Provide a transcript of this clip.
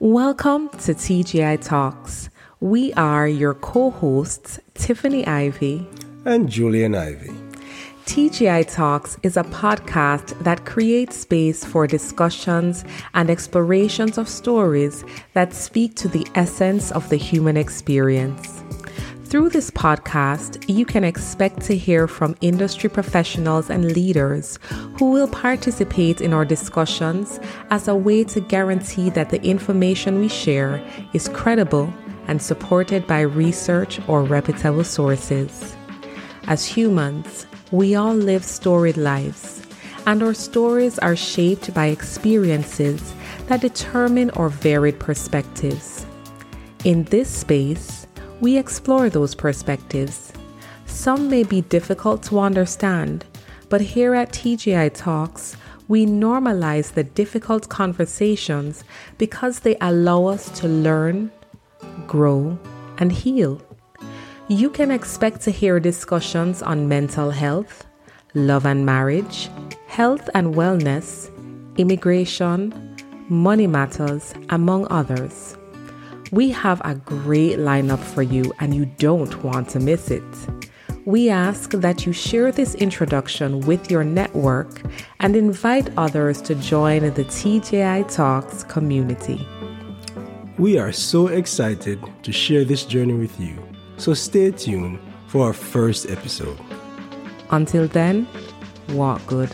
Welcome to TJI Talks. We are your co hosts, Tiffany Ivy and Julian Ivy. TJI Talks is a podcast that creates space for discussions and explorations of stories that speak to the essence of the human experience. Through this podcast, you can expect to hear from industry professionals and leaders who will participate in our discussions as a way to guarantee that the information we share is credible and supported by research or reputable sources. As humans, we all live storied lives, and our stories are shaped by experiences that determine our varied perspectives. In this space, we explore those perspectives. Some may be difficult to understand, but here at TJI Talks, we normalize the difficult conversations because they allow us to learn, grow, and heal. You can expect to hear discussions on mental health, love and marriage, health and wellness, immigration, money matters, among others. We have a great lineup for you and you don't want to miss it. We ask that you share this introduction with your network and invite others to join the TJI Talks community. We are so excited to share this journey with you, so stay tuned for our first episode. Until then, walk good.